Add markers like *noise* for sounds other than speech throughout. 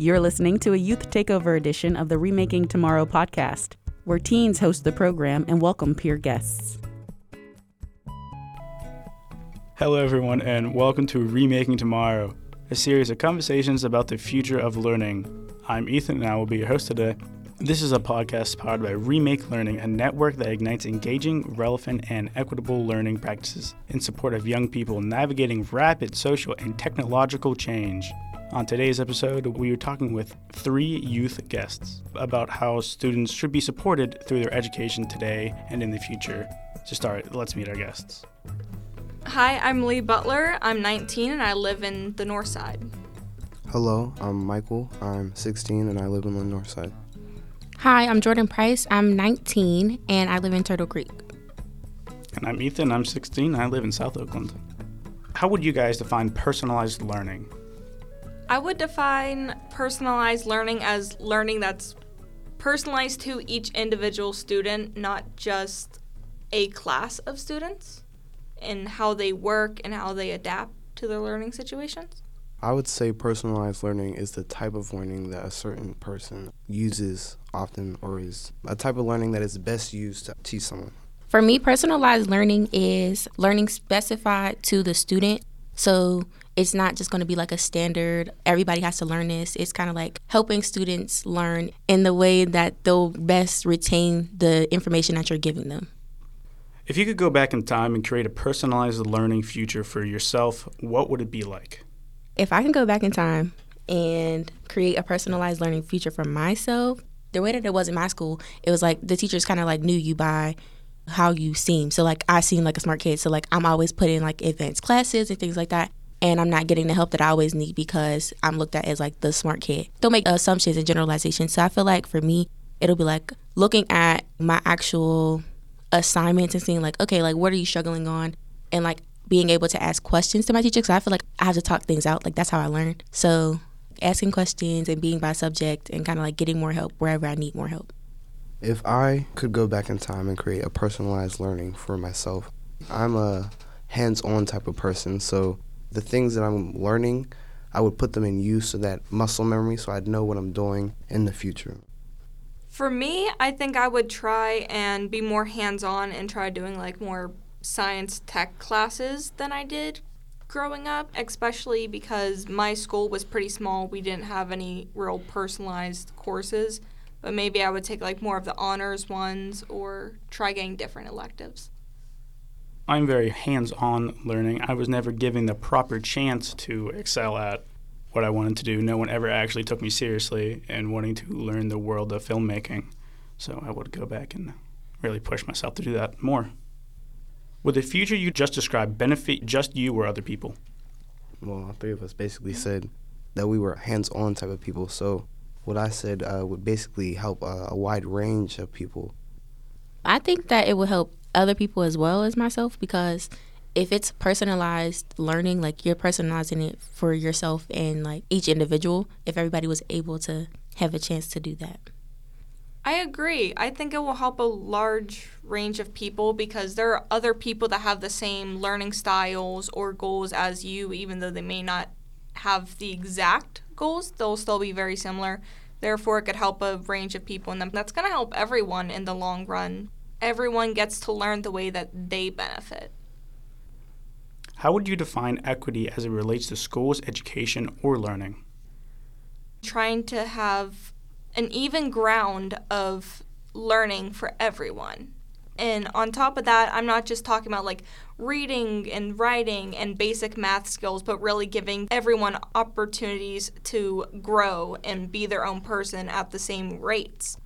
You're listening to a youth takeover edition of the Remaking Tomorrow podcast, where teens host the program and welcome peer guests. Hello, everyone, and welcome to Remaking Tomorrow, a series of conversations about the future of learning. I'm Ethan, and I will be your host today. This is a podcast powered by Remake Learning, a network that ignites engaging, relevant, and equitable learning practices in support of young people navigating rapid social and technological change. On today's episode, we are talking with three youth guests about how students should be supported through their education today and in the future. To start, let's meet our guests. Hi, I'm Lee Butler. I'm 19 and I live in the north side. Hello, I'm Michael. I'm 16 and I live in the north side. Hi, I'm Jhordan Price. I'm 19 and I live in Turtle Creek. And I'm Ethan. I'm 16. I live in South Oakland. How would you guys define personalized learning? I would define personalized learning as learning that's personalized to each individual student, not just a class of students, and how they work and how they adapt to their learning situations. I would say personalized learning is the type of learning that a certain person uses often or is a type of learning that is best used to teach someone. For me, personalized learning is learning specified to the student. So it's not just going to be like a standard, everybody has to learn this. It's kind of like helping students learn in the way that they'll best retain the information that you're giving them. If you could go back in time and create a personalized learning future for yourself, what would it be like? If I can go back in time and create a personalized learning future for myself, the way that it was in my school, it was like the teachers kind of like knew you by how you seem. So like I seem like a smart kid. So like I'm always put in like advanced classes and things like that. And I'm not getting the help that I always need because I'm looked at as like the smart kid. Don't make assumptions and generalizations. So I feel like for me, it'll be like looking at my actual assignments and seeing like, okay, like what are you struggling on? And like being able to ask questions to my teacher because I feel like I have to talk things out. Like that's how I learned. So asking questions and being by subject and kind of like getting more help wherever I need more help. If I could go back in time and create a personalized learning for myself, I'm a hands on type of person. So the things that I'm learning, I would put them in use so that muscle memory so I'd know what I'm doing in the future. For me, I think I would try and be more hands on and try doing like more science tech classes than I did growing up, especially because my school was pretty small. We didn't have any real personalized courses, but maybe I would take like more of the honors ones or try getting different electives. I'm very hands on learning. I was never given the proper chance to excel at what I wanted to do. No one ever actually took me seriously in wanting to learn the world of filmmaking. So I would go back and really push myself to do that more. Would the future you just described benefit just you or other people? Well, all three of us basically said that we were hands on type of people. So what I said uh, would basically help uh, a wide range of people. I think that it would help other people as well as myself because if it's personalized learning, like you're personalizing it for yourself and like each individual, if everybody was able to have a chance to do that. I agree. I think it will help a large range of people because there are other people that have the same learning styles or goals as you, even though they may not have the exact goals, they'll still be very similar. Therefore, it could help a range of people, and that's going to help everyone in the long run. Everyone gets to learn the way that they benefit. How would you define equity as it relates to schools, education, or learning? Trying to have an even ground of learning for everyone. And on top of that, I'm not just talking about like reading and writing and basic math skills, but really giving everyone opportunities to grow and be their own person at the same rates.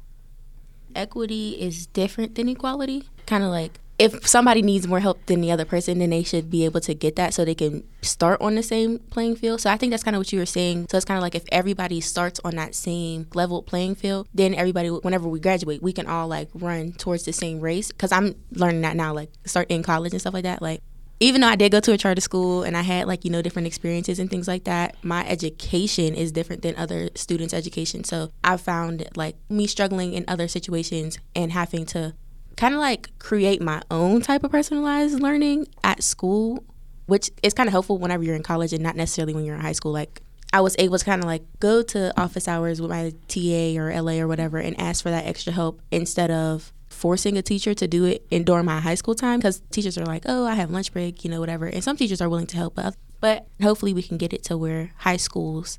Equity is different than equality. Kind of like if somebody needs more help than the other person, then they should be able to get that so they can start on the same playing field. So I think that's kind of what you were saying. So it's kind of like if everybody starts on that same level playing field, then everybody, whenever we graduate, we can all like run towards the same race. Because I'm learning that now, like start in college and stuff like that. Like even though I did go to a charter school and I had like you know different experiences and things like that, my education is different than other students' education. So I found like me struggling in other situations and having to kind of like create my own type of personalized learning at school, which is kind of helpful whenever you're in college and not necessarily when you're in high school. Like I was able to kind of like go to office hours with my TA or LA or whatever and ask for that extra help instead of forcing a teacher to do it in during my high school time because teachers are like, oh, I have lunch break, you know, whatever. And some teachers are willing to help, but, but hopefully we can get it to where high schools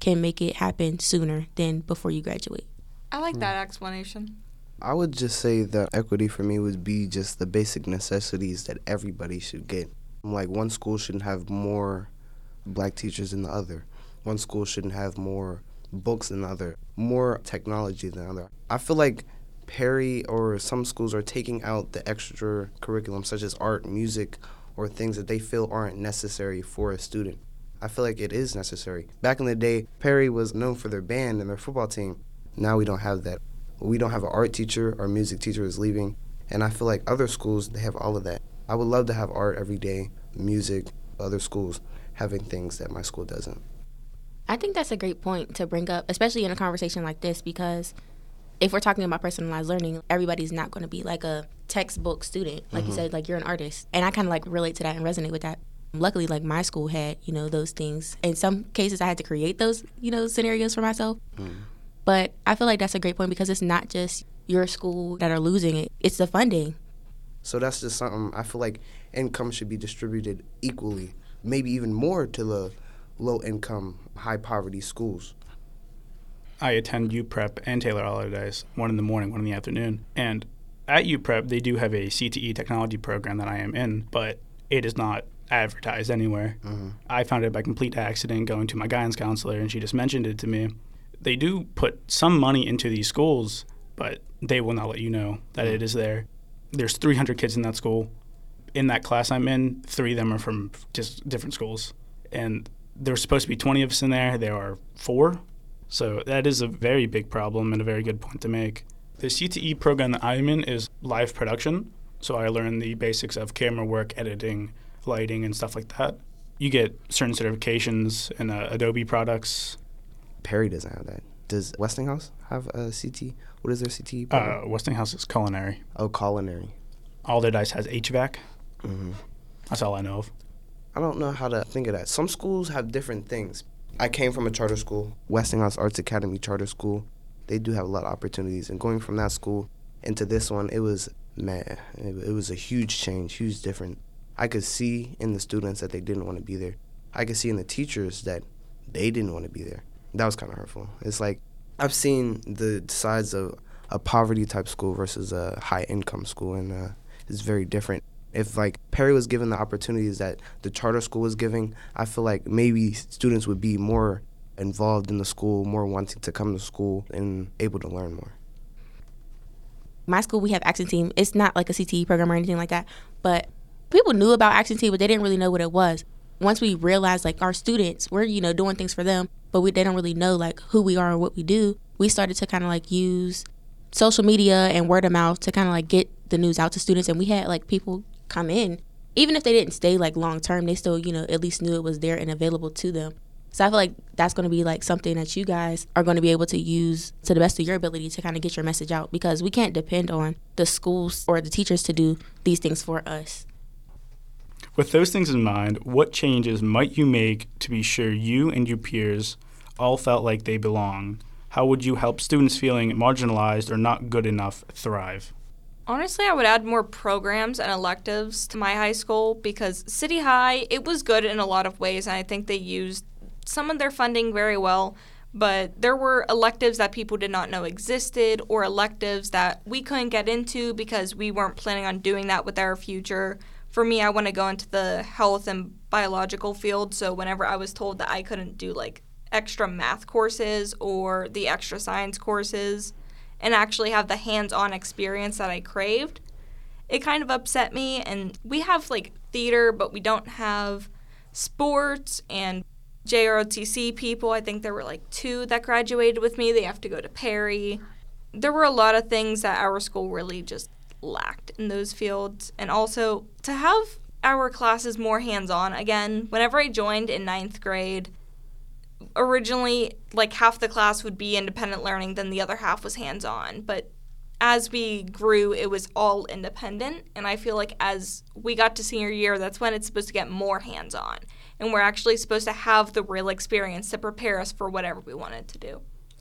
can make it happen sooner than before you graduate. I like hmm. that explanation. I would just say that equity for me would be just the basic necessities that everybody should get. Like one school shouldn't have more black teachers than the other. One school shouldn't have more books than the other, more technology than the other. I feel like Perry or some schools are taking out the extra curriculum such as art, music, or things that they feel aren't necessary for a student. I feel like it is necessary. Back in the day, Perry was known for their band and their football team. Now we don't have that. We don't have an art teacher. Our music teacher is leaving. And I feel like other schools, they have all of that. I would love to have art every day, music, other schools having things that my school doesn't. I think that's a great point to bring up, especially in a conversation like this, because if we're talking about personalized learning, everybody's not going to be like a textbook student. Like Mm-hmm. you said, like you're an artist. And I kind of like relate to that and resonate with that. Luckily, like my school had, you know, those things. In some cases, I had to create those, you know, scenarios for myself. Mm-hmm. But I feel like that's a great point because it's not just your school that are losing it, it's the funding. So that's just something I feel like income should be distributed equally, maybe even more to the low income, high poverty schools. I attend UPrep and Taylor Allderdice, one in the morning, one in the afternoon. And at UPrep, they do have a CTE technology program that I am in, but it is not advertised anywhere. Mm-hmm. I found it by complete accident going to my guidance counselor, and she just mentioned it to me. They do put some money into these schools, but they will not let you know that it is there. There's 300 kids in that school. In that class I'm in, three of them are from just different schools. And there's supposed to be 20 of us in there. There are four. So that is a very big problem and a very good point to make. The CTE program that I'm in is live production. So I learn the basics of camera work, editing, lighting, and stuff like that. You get certain certifications in uh, Adobe products. Perry doesn't have that. Does Westinghouse have a CT? What is their CT? Uh. Westinghouse is culinary. oh, culinary. Allderdice has HVAC. hmm That's all I know of. I don't know how to think of that. Some schools have different things. I came from a charter school, Westinghouse Arts Academy Charter School. They do have a lot of opportunities, and going from that school into this one, it was man, it, it was a huge change, huge difference. I could see in the students that they didn't want to be there. I could see in the teachers that they didn't want to be there. That was kind of hurtful. It's like I've seen the sides of a poverty type school versus a high income school, and uh, it's very different. If like Perry was given the opportunities that the charter school was giving, I feel like maybe students would be more involved in the school, more wanting to come to school and able to learn more. my school we have action team it's not like a cte program or anything like that but people knew about action team but they didn't really know what it was once we realized like our students we're you know doing things for them but we they don't really know like who we are and what we do we started to kind of like use social media and word of mouth to kind of like get the news out to students and we had like people come in even if they didn't stay like long term they still you know at least knew it was there and available to them so I feel like that's going to be like something that you guys are going to be able to use to the best of your ability to kind of get your message out because we can't depend on the schools or the teachers to do these things for us. With those things in mind, what changes might you make to be sure you and your peers all felt like they belong? How would you help students feeling marginalized or not good enough thrive? Honestly, I would add more programs and electives to my high school because City High, it was good in a lot of ways, and I think they used some of their funding very well. But there were electives that people did not know existed, or electives that we couldn't get into because we weren't planning on doing that with our future. For me, I want to go into the health and biological field, so whenever I was told that I couldn't do like extra math courses or the extra science courses, and actually have the hands-on experience that I craved. It kind of upset me and we have like theater but we don't have sports and JROTC people. I think there were like two that graduated with me. They have to go to Perry. There were a lot of things that our school really just lacked in those fields. And also to have our classes more hands on again, whenever I joined in ninth grade, originally like half the class would be independent learning then the other half was hands on but as we grew it was all independent and i feel like as we got to senior year that's when it's supposed to get more hands on and we're actually supposed to have the real experience to prepare us for whatever we wanted to do.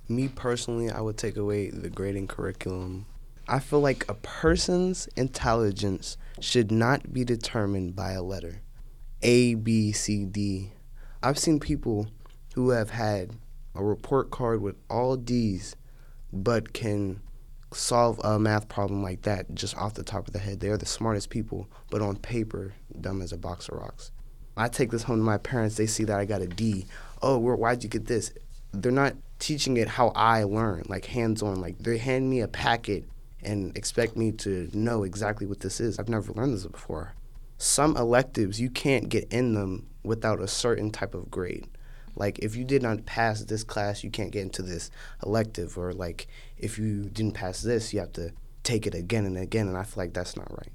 Me personally, I would take away the grading curriculum. I feel like a person's intelligence should not be determined by a letter. A, B, C, D. I've seen people who have had a report card with all D's but can solve a math problem like that just off the top of the head. They're the smartest people, but on paper, dumb as a box of rocks. I take this home to my parents, they see that I got a D. Oh, where, why'd you get this? They're not teaching it how I learn, like hands on. Like they hand me a packet and expect me to know exactly what this is. I've never learned this before. Some electives, you can't get in them without a certain type of grade. Like if you did not pass this class, you can't get into this elective, or like if you didn't pass this, you have to take it again and again. And I feel like that's not right.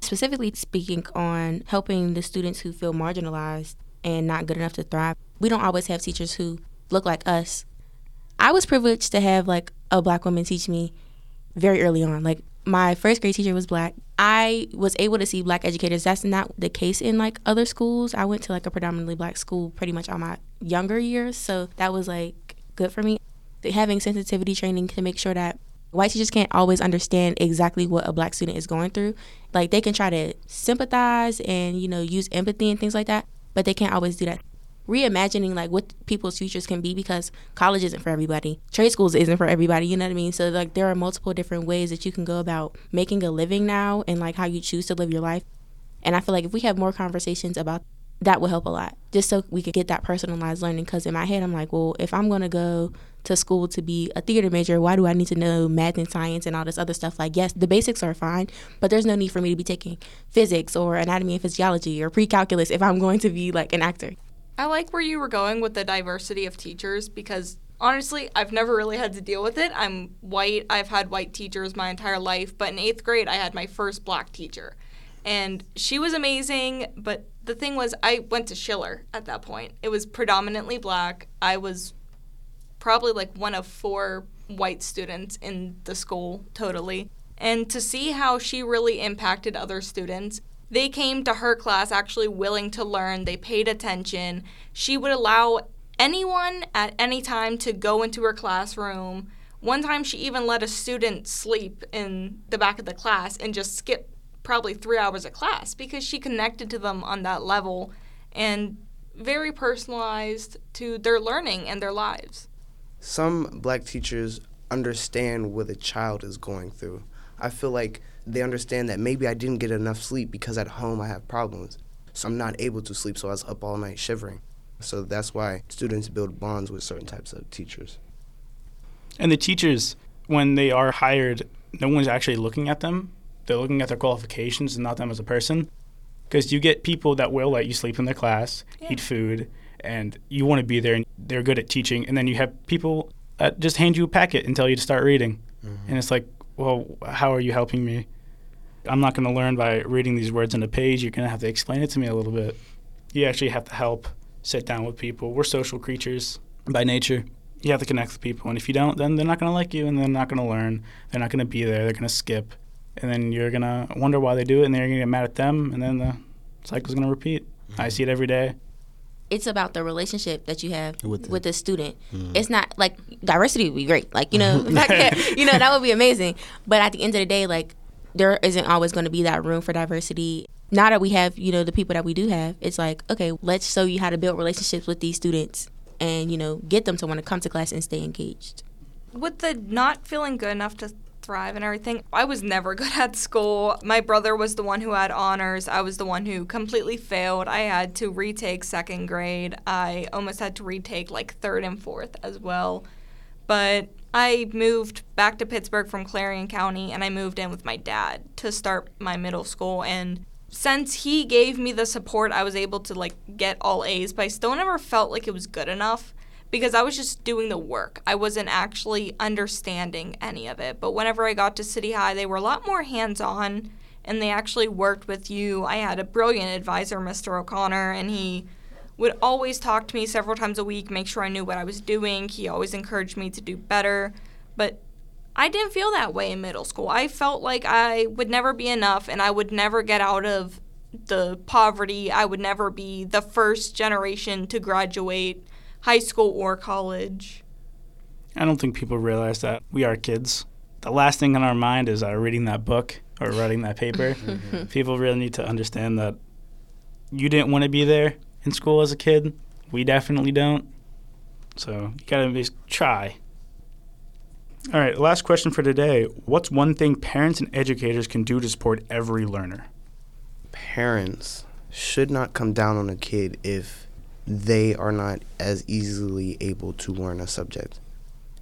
Specifically speaking on helping the students who feel marginalized and not good enough to thrive, we don't always have teachers who look like us. I was privileged to have like a black woman teach me very early on. Like my first grade teacher was black. I was able to see black educators. That's not the case in like other schools. I went to like a predominantly black school pretty much all my younger years, so that was like good for me. Having sensitivity training to make sure that white teachers can't always understand exactly what a black student is going through. Like they can try to sympathize and you know use empathy and things like that, but they can't always do that reimagining like what people's futures can be because college isn't for everybody. Trade schools isn't for everybody you know what i mean? So like there are multiple different ways that you can go about making a living now and like how you choose to live your life. And i feel like if we have more conversations about that will help a lot just so we could get that personalized learning. Because in my head i'm like well if i'm going to go to school to be a theater major why do i need to know math and science and all this other stuff? Like yes the basics are fine but there's no need for me to be taking physics or anatomy and physiology or pre-calculus if i'm going to be like an actor I like where you were going with the diversity of teachers because honestly, I've never really had to deal with it. I'm white. I've had white teachers my entire life, but in eighth grade, I had my first black teacher. And she was amazing, but the thing was, I went to Schiller at that point. It was predominantly black. I was probably like one of four white students in the school, totally. And to see how she really impacted other students they came to her class actually willing to learn, they paid attention. She would allow anyone at any time to go into her classroom. One time, she even let a student sleep in the back of the class and just skip probably three hours of class because she connected to them on that level and very personalized to their learning and their lives. Some black teachers understand what a child is going through. I feel like they understand that maybe I didn't get enough sleep because at home I have problems. So I'm not able to sleep, so I was up all night shivering. So that's why students build bonds with certain types of teachers. And the teachers, when they are hired, no one's actually looking at them. They're looking at their qualifications and not them as a person. Because you get people that will let you sleep in their class, yeah. eat food, and you want to be there and they're good at teaching. And then you have people that just hand you a packet and tell you to start reading. Mm-hmm. And it's like, well, how are you helping me? I'm not going to learn by reading these words on a page. You're going to have to explain it to me a little bit. You actually have to help sit down with people. We're social creatures by nature. You have to connect with people. And if you don't, then they're not going to like you and they're not going to learn. They're not going to be there. They're going to skip. And then you're going to wonder why they do it and then you're going to get mad at them. And then the cycle's going to repeat. Mm-hmm. I see it every day it's about the relationship that you have with the, with the student. Mm-hmm. It's not like diversity would be great, like you know, *laughs* *laughs* you know that would be amazing. But at the end of the day, like there isn't always going to be that room for diversity. Now that we have, you know, the people that we do have, it's like, okay, let's show you how to build relationships with these students and, you know, get them to want to come to class and stay engaged. With the not feeling good enough to thrive and everything, I was never *laughs* good at school. My brother was the one who had honors. I was the one who completely failed. I had to retake second grade. I almost had to retake like third and fourth as well. But I moved back to Pittsburgh from Clarion County and I moved in with my dad to start my middle school and since he gave me the support I was able to like get all A's but I still never felt like it was good enough because I was just doing the work. I wasn't actually understanding any of it. But whenever I got to City High, they were a lot more hands-on and they actually worked with you. I had a brilliant advisor, Mr. O'Connor, and he would always talk to me several times a week, make sure I knew what I was doing. He always encouraged me to do better. But I didn't feel that way in middle school. I felt like I would never be enough and I would never get out of the poverty. I would never be the first generation to graduate high school or college. I don't think people realize that we are kids. The last thing on our mind is uh, reading that book or writing that paper. *laughs* people really need to understand that you didn't want to be there in school as a kid. We definitely don't. So you gotta at least try. All right, last question for today. What's one thing parents and educators can do to support every learner? Parents should not come down on a kid if they are not as easily able to learn a subject.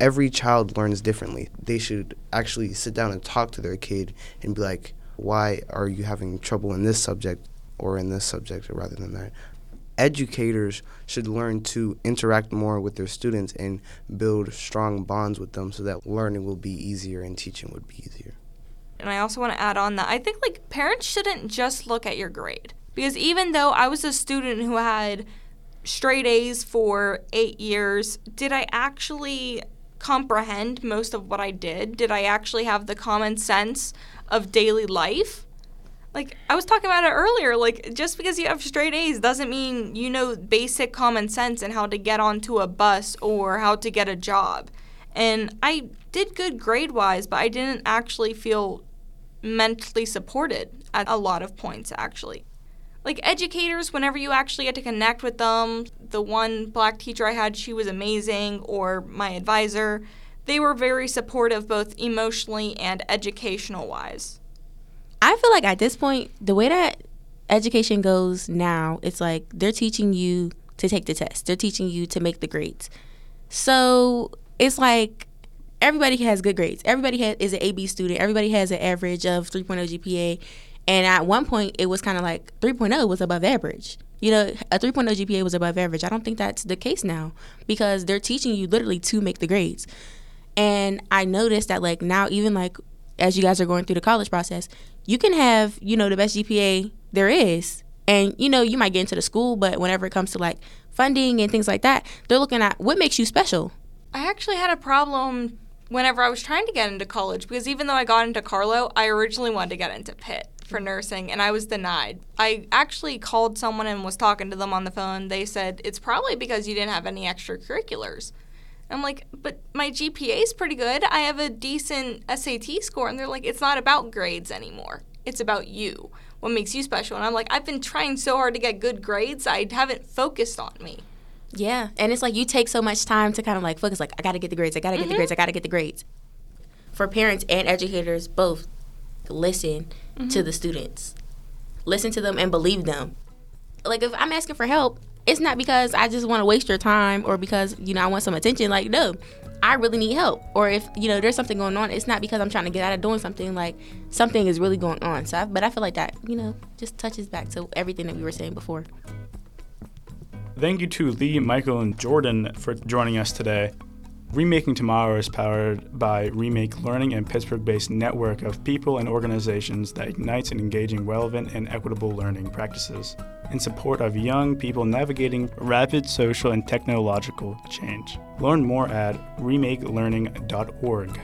Every child learns differently. They should actually sit down and talk to their kid and be like, why are you having trouble in this subject or in this subject rather than that? Educators should learn to interact more with their students and build strong bonds with them so that learning will be easier and teaching would be easier. And I also want to add on that I think like parents shouldn't just look at your grade. Because even though I was a student who had straight A's for eight years, did I actually comprehend most of what I did? Did I actually have the common sense of daily life? Like I was talking about it earlier, like just because you have straight A's doesn't mean you know basic common sense and how to get onto a bus or how to get a job. And I did good grade wise, but I didn't actually feel mentally supported at a lot of points actually like educators whenever you actually get to connect with them the one black teacher i had she was amazing or my advisor they were very supportive both emotionally and educational wise I feel like at this point, the way that education goes now, it's like they're teaching you to take the test. They're teaching you to make the grades. So it's like everybody has good grades. Everybody has, is an AB student. Everybody has an average of 3.0 GPA. And at one point, it was kind of like 3.0 was above average. You know, a 3.0 GPA was above average. I don't think that's the case now because they're teaching you literally to make the grades. And I noticed that, like, now, even like as you guys are going through the college process, you can have, you know, the best GPA there is. And, you know, you might get into the school, but whenever it comes to like funding and things like that, they're looking at what makes you special. I actually had a problem whenever I was trying to get into college because even though I got into Carlow, I originally wanted to get into Pitt for nursing and I was denied. I actually called someone and was talking to them on the phone. They said it's probably because you didn't have any extracurriculars. I'm like, but my GPA is pretty good. I have a decent SAT score. And they're like, it's not about grades anymore. It's about you. What makes you special? And I'm like, I've been trying so hard to get good grades. I haven't focused on me. Yeah. And it's like you take so much time to kind of like focus, like, I got to get the grades. I got to get the mm-hmm. grades. I got to get the grades. For parents and educators, both listen to mm-hmm. the students, listen to them and believe them. Like, if I'm asking for help, it's not because I just want to waste your time or because, you know, I want some attention. Like, no, I really need help. Or if, you know, there's something going on, it's not because I'm trying to get out of doing something. Like, something is really going on. So, I, but I feel like that, you know, just touches back to everything that we were saying before. Thank you to Lee, Michael, and Jhordan for joining us today. Remaking Tomorrow is powered by Remake Learning and Pittsburgh based network of people and organizations that ignites and engaging relevant and equitable learning practices in support of young people navigating rapid social and technological change. Learn more at remakelearning.org.